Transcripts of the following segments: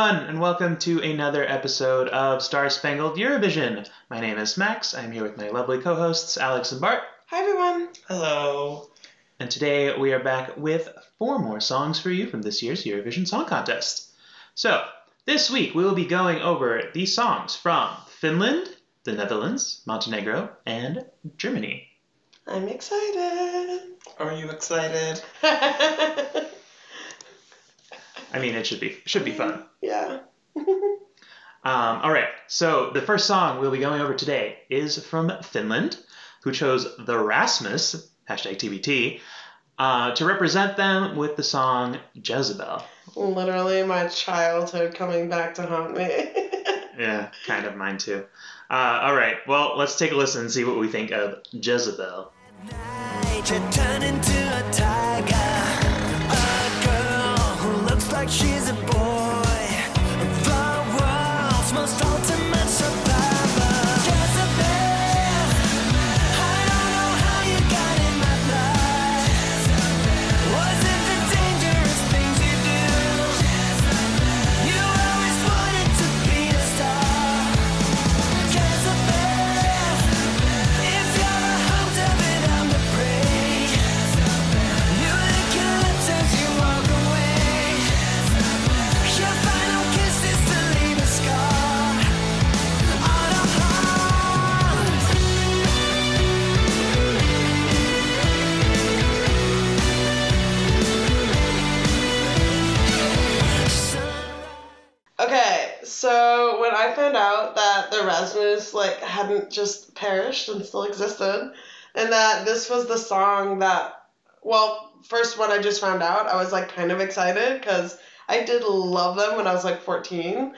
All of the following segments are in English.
Hello, everyone, and welcome to another episode of Star Spangled Eurovision. My name is Max. I'm here with my lovely co hosts, Alex and Bart. Hi everyone. Hello. And today we are back with four more songs for you from this year's Eurovision Song Contest. So, this week we will be going over these songs from Finland, the Netherlands, Montenegro, and Germany. I'm excited. Are you excited? I mean, it should be should be fun. yeah. Um, all right, so the first song we'll be going over today is from Finland, who chose the Rasmus hashtag TBT uh, to represent them with the song Jezebel. Literally my childhood coming back to haunt me. Yeah, kind of mine too. Uh, all right, well, let's take a listen and see what we think of Jezebel. Like hadn't just perished and still existed, and that this was the song that, well, first when I just found out, I was like kind of excited because I did love them when I was like 14,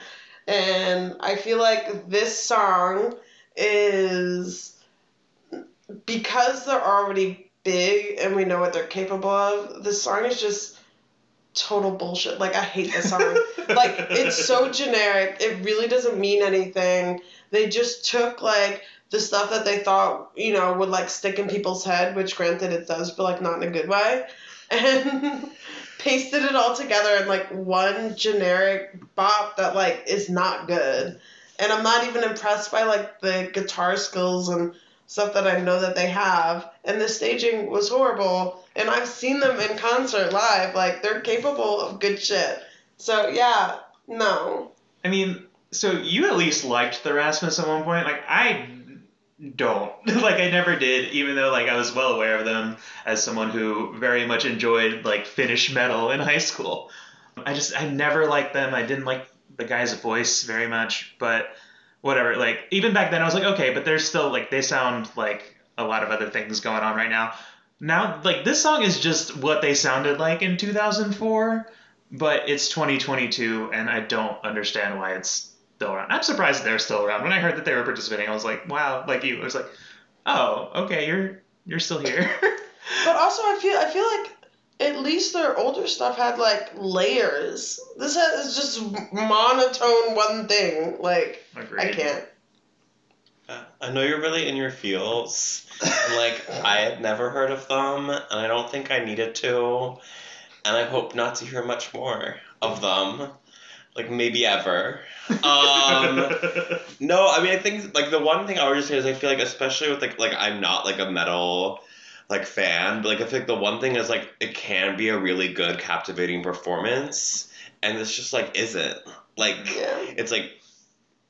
and I feel like this song is because they're already big and we know what they're capable of. This song is just total bullshit. Like I hate this song. like it's so generic. It really doesn't mean anything. They just took like the stuff that they thought, you know, would like stick in people's head, which granted it does, but like not in a good way. And pasted it all together in like one generic bop that like is not good. And I'm not even impressed by like the guitar skills and stuff that I know that they have. And the staging was horrible. And I've seen them in concert live. Like they're capable of good shit. So yeah, no. I mean, so you at least liked the Rasmus at one point. Like I don't. like I never did, even though like I was well aware of them as someone who very much enjoyed like Finnish metal in high school. I just I never liked them. I didn't like the guy's voice very much, but whatever. Like even back then I was like, okay, but they're still like they sound like a lot of other things going on right now. Now like this song is just what they sounded like in 2004, but it's 2022 and I don't understand why it's still around. I'm surprised they're still around. When I heard that they were participating, I was like, wow, like you. I was like, oh, okay, you're you're still here. But also I feel I feel like at least their older stuff had like layers. This has, is just monotone one thing. Like Agreed. I can't. Uh, I know you're really in your feels. Like, I had never heard of them, and I don't think I needed to. And I hope not to hear much more of them. Like, maybe ever. Um, no, I mean, I think, like, the one thing I would just say is I feel like, especially with, like, like I'm not, like, a metal, like, fan, but, like, I think the one thing is, like, it can be a really good, captivating performance. And this just, like, isn't. Like, Yeah. it's, like,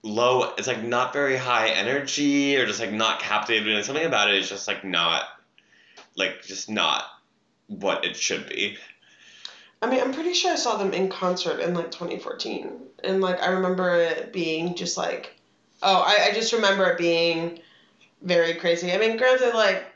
low it's like not very high energy or just like not captivating like something about it is just like not like just not what it should be I mean, I'm pretty sure I saw them in concert in like 2014, and like I remember it being just like, oh, I, I just remember it being very crazy. I mean, granted, like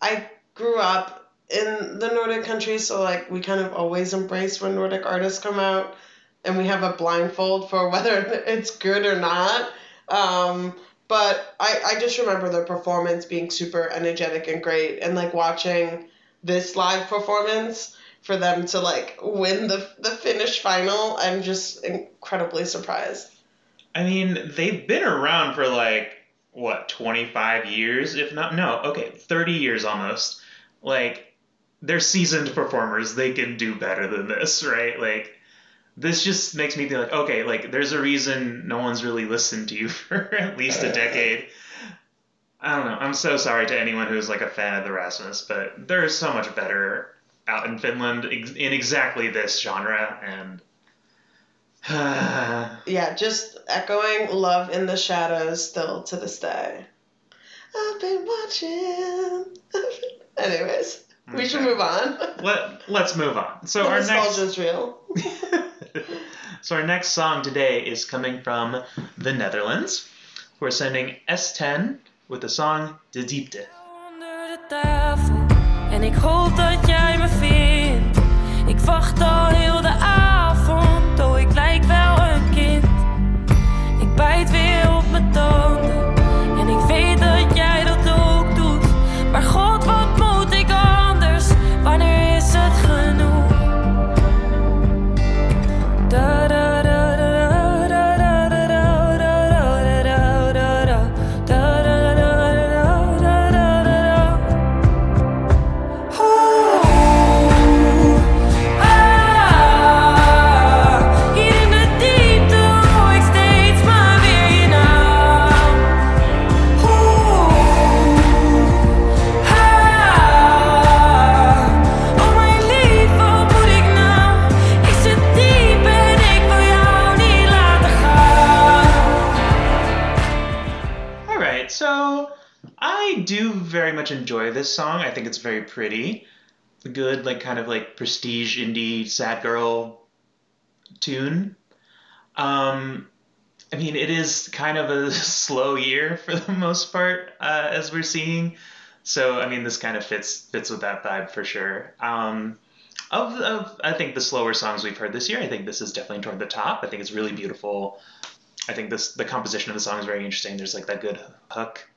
I grew up in the Nordic countries, so like we kind of always embrace when Nordic artists come out, and we have a blindfold for whether it's good or not. Um, but I, I just remember the performance being super energetic and great, and like watching this live performance for them to like win the the Finnish final. I'm just incredibly surprised. I mean, they've been around for like what 25 years, if not no, okay, 30 years almost. Like they're seasoned performers. They can do better than this, right? Like this just makes me feel like okay, like there's a reason no one's really listened to you for at least a decade. I don't know. I'm so sorry to anyone who's like a fan of the Rasmus, but there is so much better out in Finland in exactly this genre, and Yeah, just echoing love in the shadows still to this day. I've been watching. Anyways, we should move on. Let Let's move on. So the our next nostalgia's real. so our next song today is coming from the Netherlands. We're sending S10 with the song De Diepte. Onder de tafel en ik hoop dat jij me vindt. Ik wacht al this song. I think it's very pretty. Good, like, kind of like prestige indie sad girl tune. Um, I mean, it is kind of a slow year for the most part, uh, as we're seeing. So, I mean, this kind of fits fits with that vibe for sure. Um, of, of I think the slower songs we've heard this year, I think this is definitely toward the top. I think it's really beautiful. I think this the composition of the song is very interesting. There's like that good hook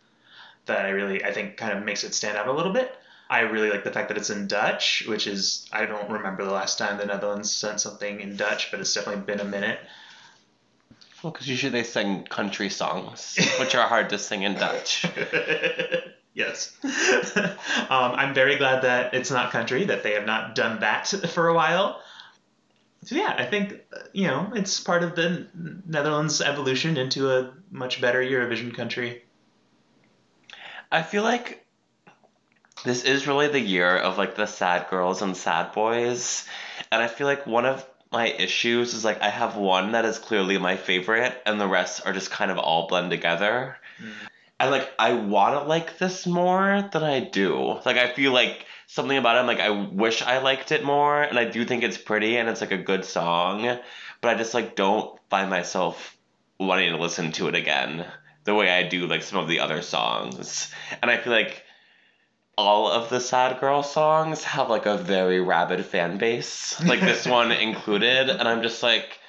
that I really I think kind of makes it stand out a little bit. I really like the fact that it's in Dutch, which is I don't remember the last time the Netherlands sent something in Dutch, but it's definitely been a minute. Well, because usually they sing country songs, which are hard to sing in Dutch. yes. um, I'm very glad that it's not country, that they have not done that for a while. So yeah, I think you know it's part of the Netherlands' evolution into a much better Eurovision country. I feel like this is really the year of like the sad girls and sad boys. And I feel like one of my issues is like I have one that is clearly my favorite and the rest are just kind of all blend together. Mm. And like I want to like this more than I do. Like I feel like something about it I'm like I wish I liked it more and I do think it's pretty and it's like a good song, but I just like don't find myself wanting to listen to it again the way I do like some of the other songs. And I feel like all of the sad girl songs have like a very rabid fan base, like this one included, and I'm just like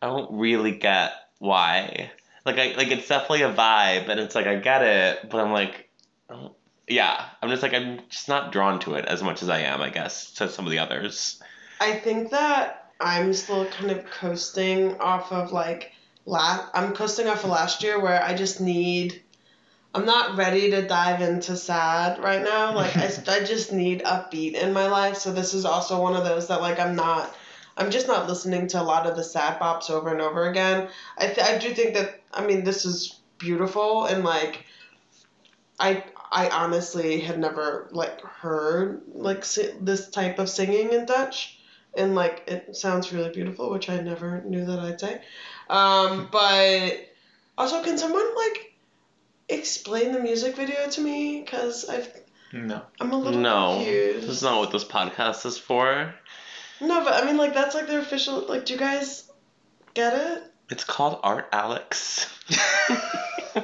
I don't really get why. Like I like it's definitely a vibe and it's like I get it, but I'm like I yeah, I'm just like I'm just not drawn to it as much as I am, I guess, to some of the others. I think that I'm still kind of coasting off of like last. I'm coasting off of last year where I just need. I'm not ready to dive into sad right now. Like I, I just need upbeat in my life. So this is also one of those that like I'm not. I'm just not listening to a lot of the sad bops over and over again. I th- I do think that I mean this is beautiful and like. I I honestly had never like heard like si- this type of singing in Dutch and like it sounds really beautiful, which I never knew that I'd say. Um, but also, can someone like explain the music video to me? Because I've No. I'm a little No, confused. this is not what this podcast is for. No, but I mean, like that's like their official. Like, do you guys get it? It's called Art Alex.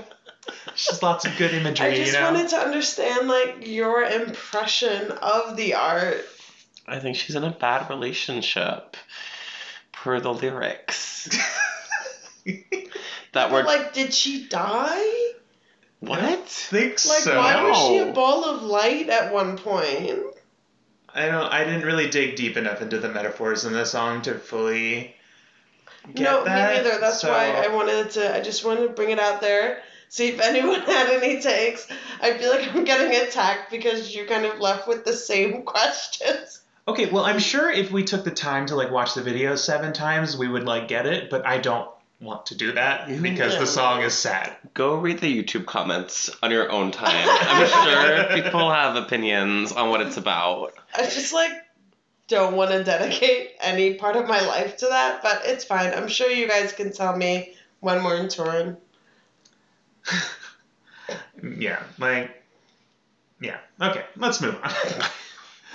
Just lots of good imagery, I just you know. wanted to understand like your impression of the art. I think she's in a bad relationship, per the lyrics. that were like, did she die? what? think Like, so. why was she a ball of light at one point? I don't. I didn't really dig deep enough into the metaphors in the song to fully get no, that. me neither. That's so- why I wanted to. I just wanted to bring it out there. See if anyone had any takes. I feel like I'm getting attacked because you kind of left with the same questions. Okay, well, I'm sure if we took the time to like watch the video seven times, we would like get it. But I don't want to do that because Yeah. the song is sad. Go read the YouTube comments on your own time. I'm sure people have opinions on what it's about. I just like don't want to dedicate any part of my life to that, but it's fine. I'm sure you guys can tell me when we're in Turin. Yeah, like, yeah. Okay, let's move on.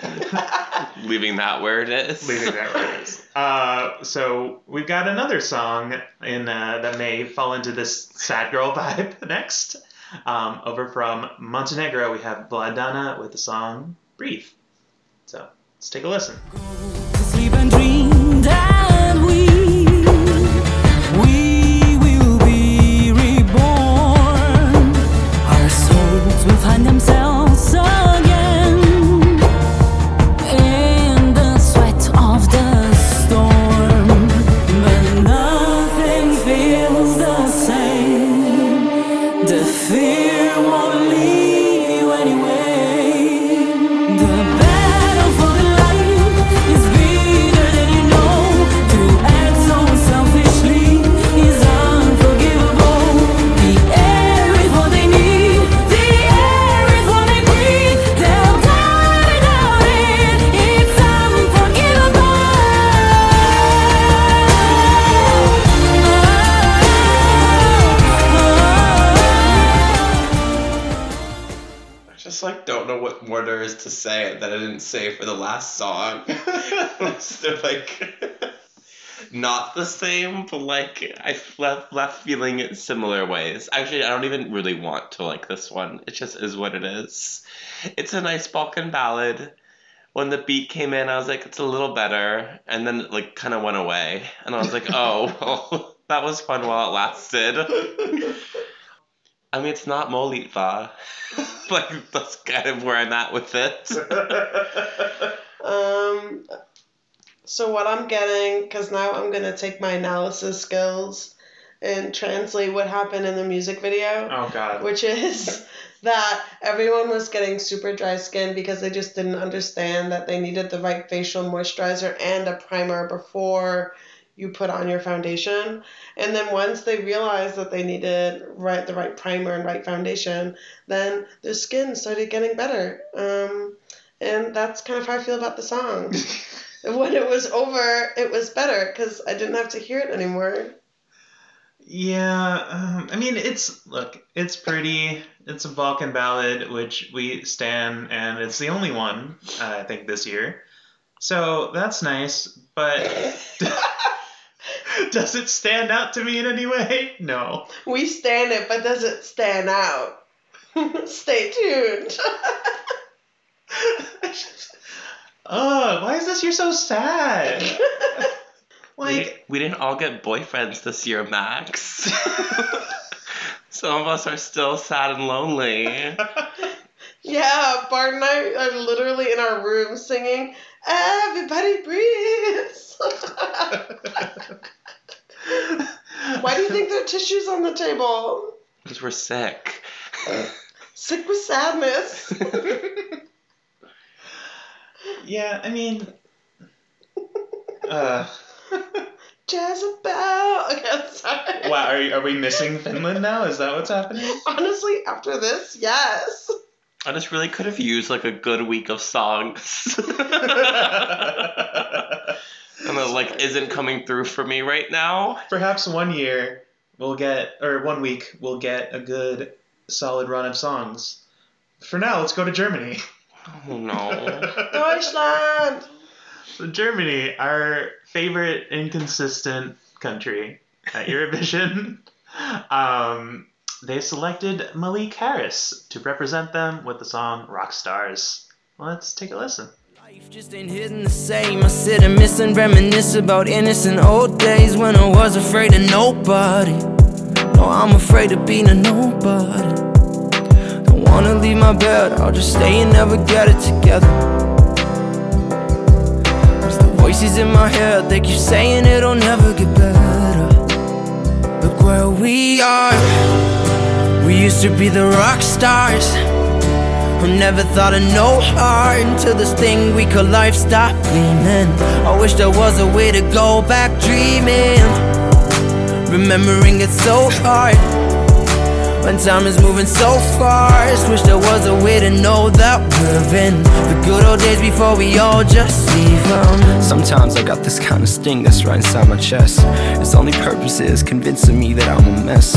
Leaving that where it is. Leaving that where it is. Uh, so we've got another song in uh, that may fall into this sad girl vibe next. Um, over from Montenegro, we have Vladana with the song "Breathe." So let's take a listen. The fear say for the last song. They're like not the same, but like I left left feeling it similar ways. Actually, I don't even really want to like this one. It just is what it is. It's a nice Balkan ballad. When the beat came in, I was like, it's a little better, and then it like kind of went away, and I was like, oh, well, that was fun while it lasted. I mean, it's not Molitva. like, that's kind of where I'm at with it. Um, so what I'm getting, because now I'm gonna take my analysis skills and translate what happened in the music video, Oh God. which is that everyone was getting super dry skin because they just didn't understand that they needed the right facial moisturizer and a primer before you put on your foundation. And then once they realized that they needed right the right primer and right foundation, then their skin started getting better. Um, and that's kind of how I feel about the song. when it was over, it was better because I didn't have to hear it anymore. Yeah, um, I mean, it's look, it's pretty. It's a Balkan ballad, which we stand, and it's the only one uh, I think this year. So that's nice, but does it stand out to me in any way? No. We stand it, but does it stand out? Stay tuned. Oh, why is this year so sad? We, Like, we didn't all get boyfriends this year, Max. Some of us are still sad and lonely. yeah, Bart and I are literally in our room singing, Everybody breathes. Why do you think there are tissues on the table? Because we're sick. Sick with sadness. yeah, I mean, uh, Jezebel. Okay, sorry. wow, are, are we missing Finland now? Is that what's happening? Honestly, after this, yes. I just really could have used like a good week of songs. and it like isn't coming through for me right now. Perhaps one year we'll get, or one week we'll get a good, solid run of songs. For now, let's go to Germany. Oh no. Deutschland. So Germany, our favorite inconsistent country at Eurovision, um, they selected Malik Harris to represent them with the song Rock Stars. Let's take a listen. Life just ain't the same. I sit and miss and reminisce about innocent old days when I was afraid of nobody. No, I'm afraid of being a nobody. Don't wanna leave my bed, I'll just stay and never get it together. Cause the voices in my head, they keep saying it'll never get better. Look where we are. We used to be the rock stars. Who never thought of no heart until this thing we call life stopped gleaming. I wish there was a way to go back dreaming. Remembering it so hard. When time is moving so fast, wish there was a way to know that we're in the good old days before we all just leave 'em. Sometimes I got this kind of sting that's right inside my chest. Its only purpose is convincing me that I'm a mess.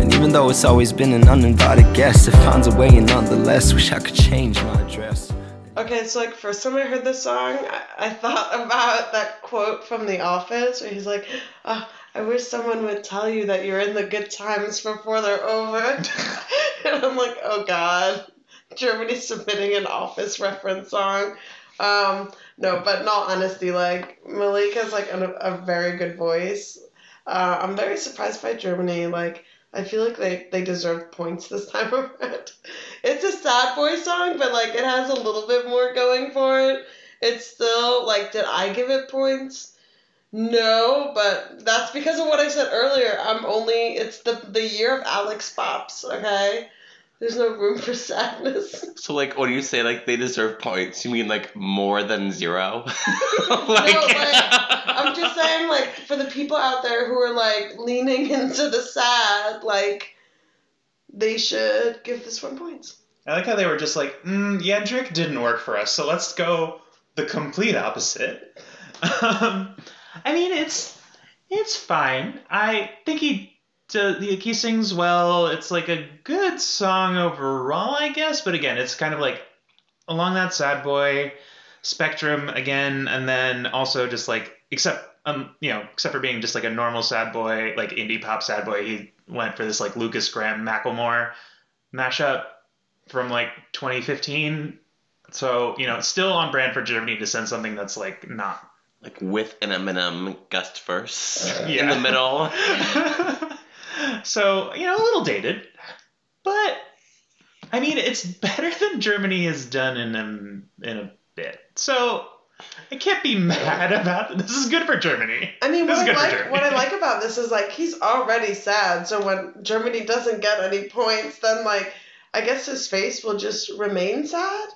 And even though it's always been an uninvited guest, it finds a way, and nonetheless, wish I could change my address. Okay, so like first time I heard this song, I, I thought about that quote from The Office where he's like, oh, "I wish someone would tell you that you're in the good times before they're over." and I'm like, "Oh God, Germany submitting an Office reference song." Um, no, but all honesty, like Malik has like a, a very good voice. Uh, I'm very surprised by Germany. Like, I feel like they, they deserve points this time around. It's a sad boy song, but like it has a little bit more going for it. It's still like, did I give it points? No, but that's because of what I said earlier. I'm only it's the the year of Alex Pops. Okay, there's no room for sadness. So like, when you say like they deserve points, you mean like more than zero? like, No, like, I'm just saying, like, for the people out there who are like leaning into the sad, like, they should give this one points. I like how they were just like, mm, Jendrik didn't work for us, so let's go the complete opposite. Um, I mean, it's it's fine. I think he does, he, sings well. It's like a good song overall, I guess. But again, it's kind of like along that sad boy spectrum again, and then also just like except um you know except for being just like a normal sad boy, like indie pop sad boy, he went for this like Lukas Graham Macklemore mashup from like 2015. So, you know, still on brand for Germany to send something that's like not. Like with an Eminem guest verse uh, in Yeah. the middle. so, you know, a little dated. But I mean, it's better than Germany has done in a, in a bit. So, I can't be mad about it. This is good for Germany. I mean, This what is I like what I like about this is like he's already sad, so when Germany doesn't get any points, then like I guess his face will just remain sad.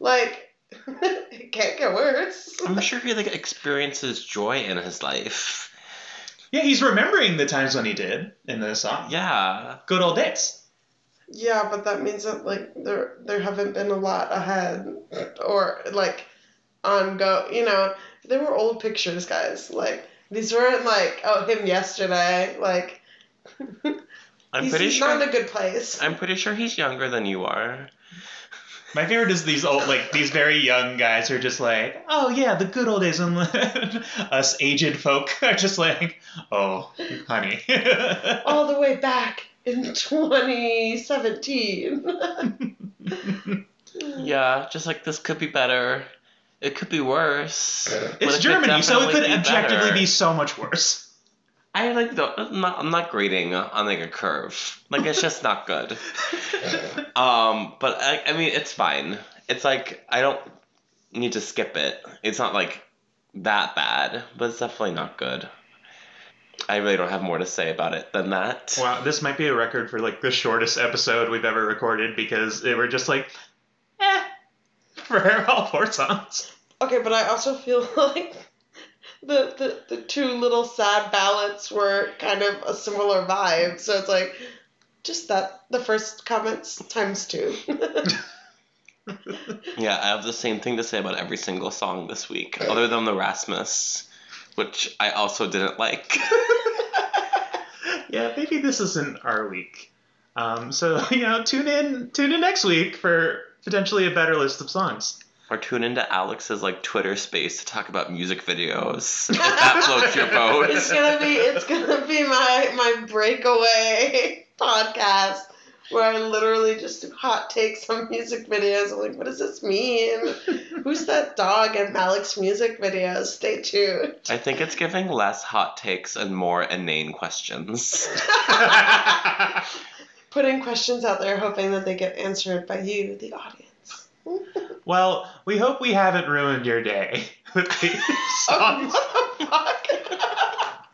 Like it can't get worse. I'm sure he like experiences joy in his life. Yeah, he's remembering the times when he did in the song. Yeah. Good old days. Yeah, but that means that like there there haven't been a lot ahead or like on go. You know, they were old pictures, guys. Like these weren't like oh him yesterday. Like I'm he's, pretty he's sure not in a good place. I'm pretty sure he's younger than you are. My favorite is these old, like these very young guys who are just like, oh yeah, the good old days, and us aged folk are just like, oh, honey. all the way back in 2017. Yeah, just like this could be better. It could be worse. but it's could Germany, so it could be objectively better. be so much worse. I like the I'm not, I'm not grading on like a curve. Like it's just not good. Um, but I, I mean it's fine. It's like I don't need to skip it. It's not like that bad, but it's definitely not good. I really don't have more to say about it than that. Wow, this might be a record for like the shortest episode we've ever recorded because they were just like, eh, for all four songs. okay, but I also feel like the, the, the two little sad ballads were kind of a similar vibe. So it's like just that, the first comments times two. Yeah, I have the same thing to say about every single song this week, other than the Rasmus, which I also didn't like. yeah, maybe this isn't our week. Um, so you know, tune in, tune in next week for potentially a better list of songs. Or tune into Alex's like Twitter space to talk about music videos. If that floats your boat. it's gonna be it's gonna be my my breakaway podcast where I literally just do hot takes on music videos. I'm like, what does this mean? Who's that dog in Malik's music videos? Stay tuned. I think it's giving less hot takes and more inane questions. Putting questions out there, hoping that they get answered by you, the audience. Well, we hope we haven't ruined your day with these songs. Oh, what the fuck?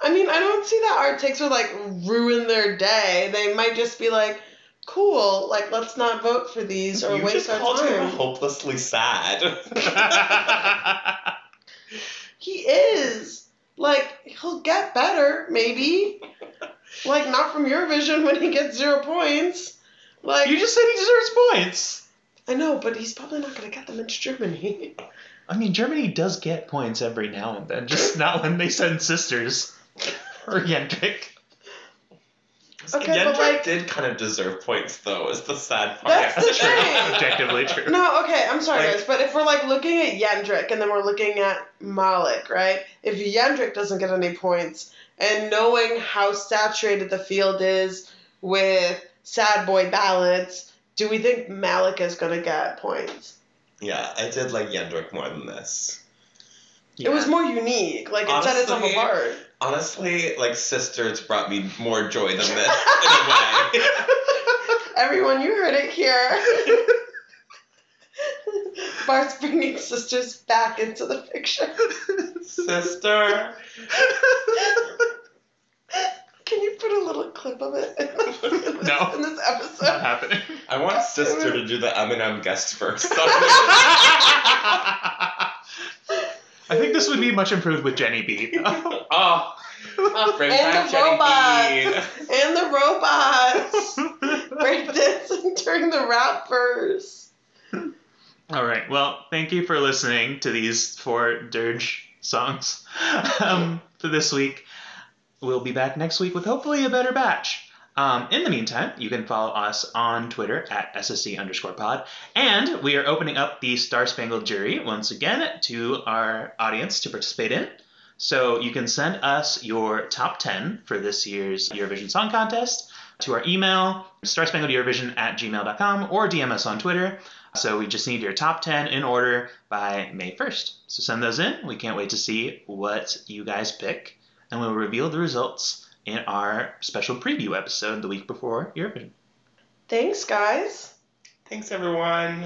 I mean, I don't see that art takes would like ruin their day. They might just be like, cool. Like, let's not vote for these or you waste just our called him hopelessly sad. He is. Like, he'll get better, maybe. like, not from Eurovision when he gets zero points. Like, you just said he deserves points. I know, but he's probably not going to get them into Germany. I mean, Germany does get points every now and then, just not when they send sisters or Jendrik. Okay, but Jendrik like- did kind of deserve points, though, is the sad part. That's the True, thing. objectively true. No, okay, I'm sorry, Like- guys, but if we're like looking at Jendrik and then we're looking at Malik, right? If Jendrik doesn't get any points, and knowing how saturated the field is with sad boy ballads, do we think Malik is gonna get points? Yeah, I did like Jendrik more than this. It was more unique. Like it set itself Honestly, apart. Honestly, like Sisters brought me more joy than this in a way. Everyone, you heard it here. Bart's bringing sisters back into the picture. Sister. Can you put a little clip of it in this, No. in this Not happening. I want Sister to do the Eminem guest first. I think this would be much improved with Jenny B. oh, bring and back the Jenny robots. B. And the robots. break Breakdancing during the rap verse. All right. Well, thank you for listening to these four dirge songs um, for this week. We'll be back next week with hopefully a better batch. Um, in the meantime, you can follow us on Twitter at SSC underscore pod. And we are opening up the Star Spangled Jury once again to our audience to participate in. So you can send us your top 10 for this year's Eurovision Song Contest to our email, starspangledeurovision at gmail.com, or DM us on Twitter. So we just need your top 10 in order by May 1st. So send those in. We can't wait to see what you guys pick. And we'll reveal the results in our special preview episode the week before Eurovision. Thanks, guys. Thanks, everyone.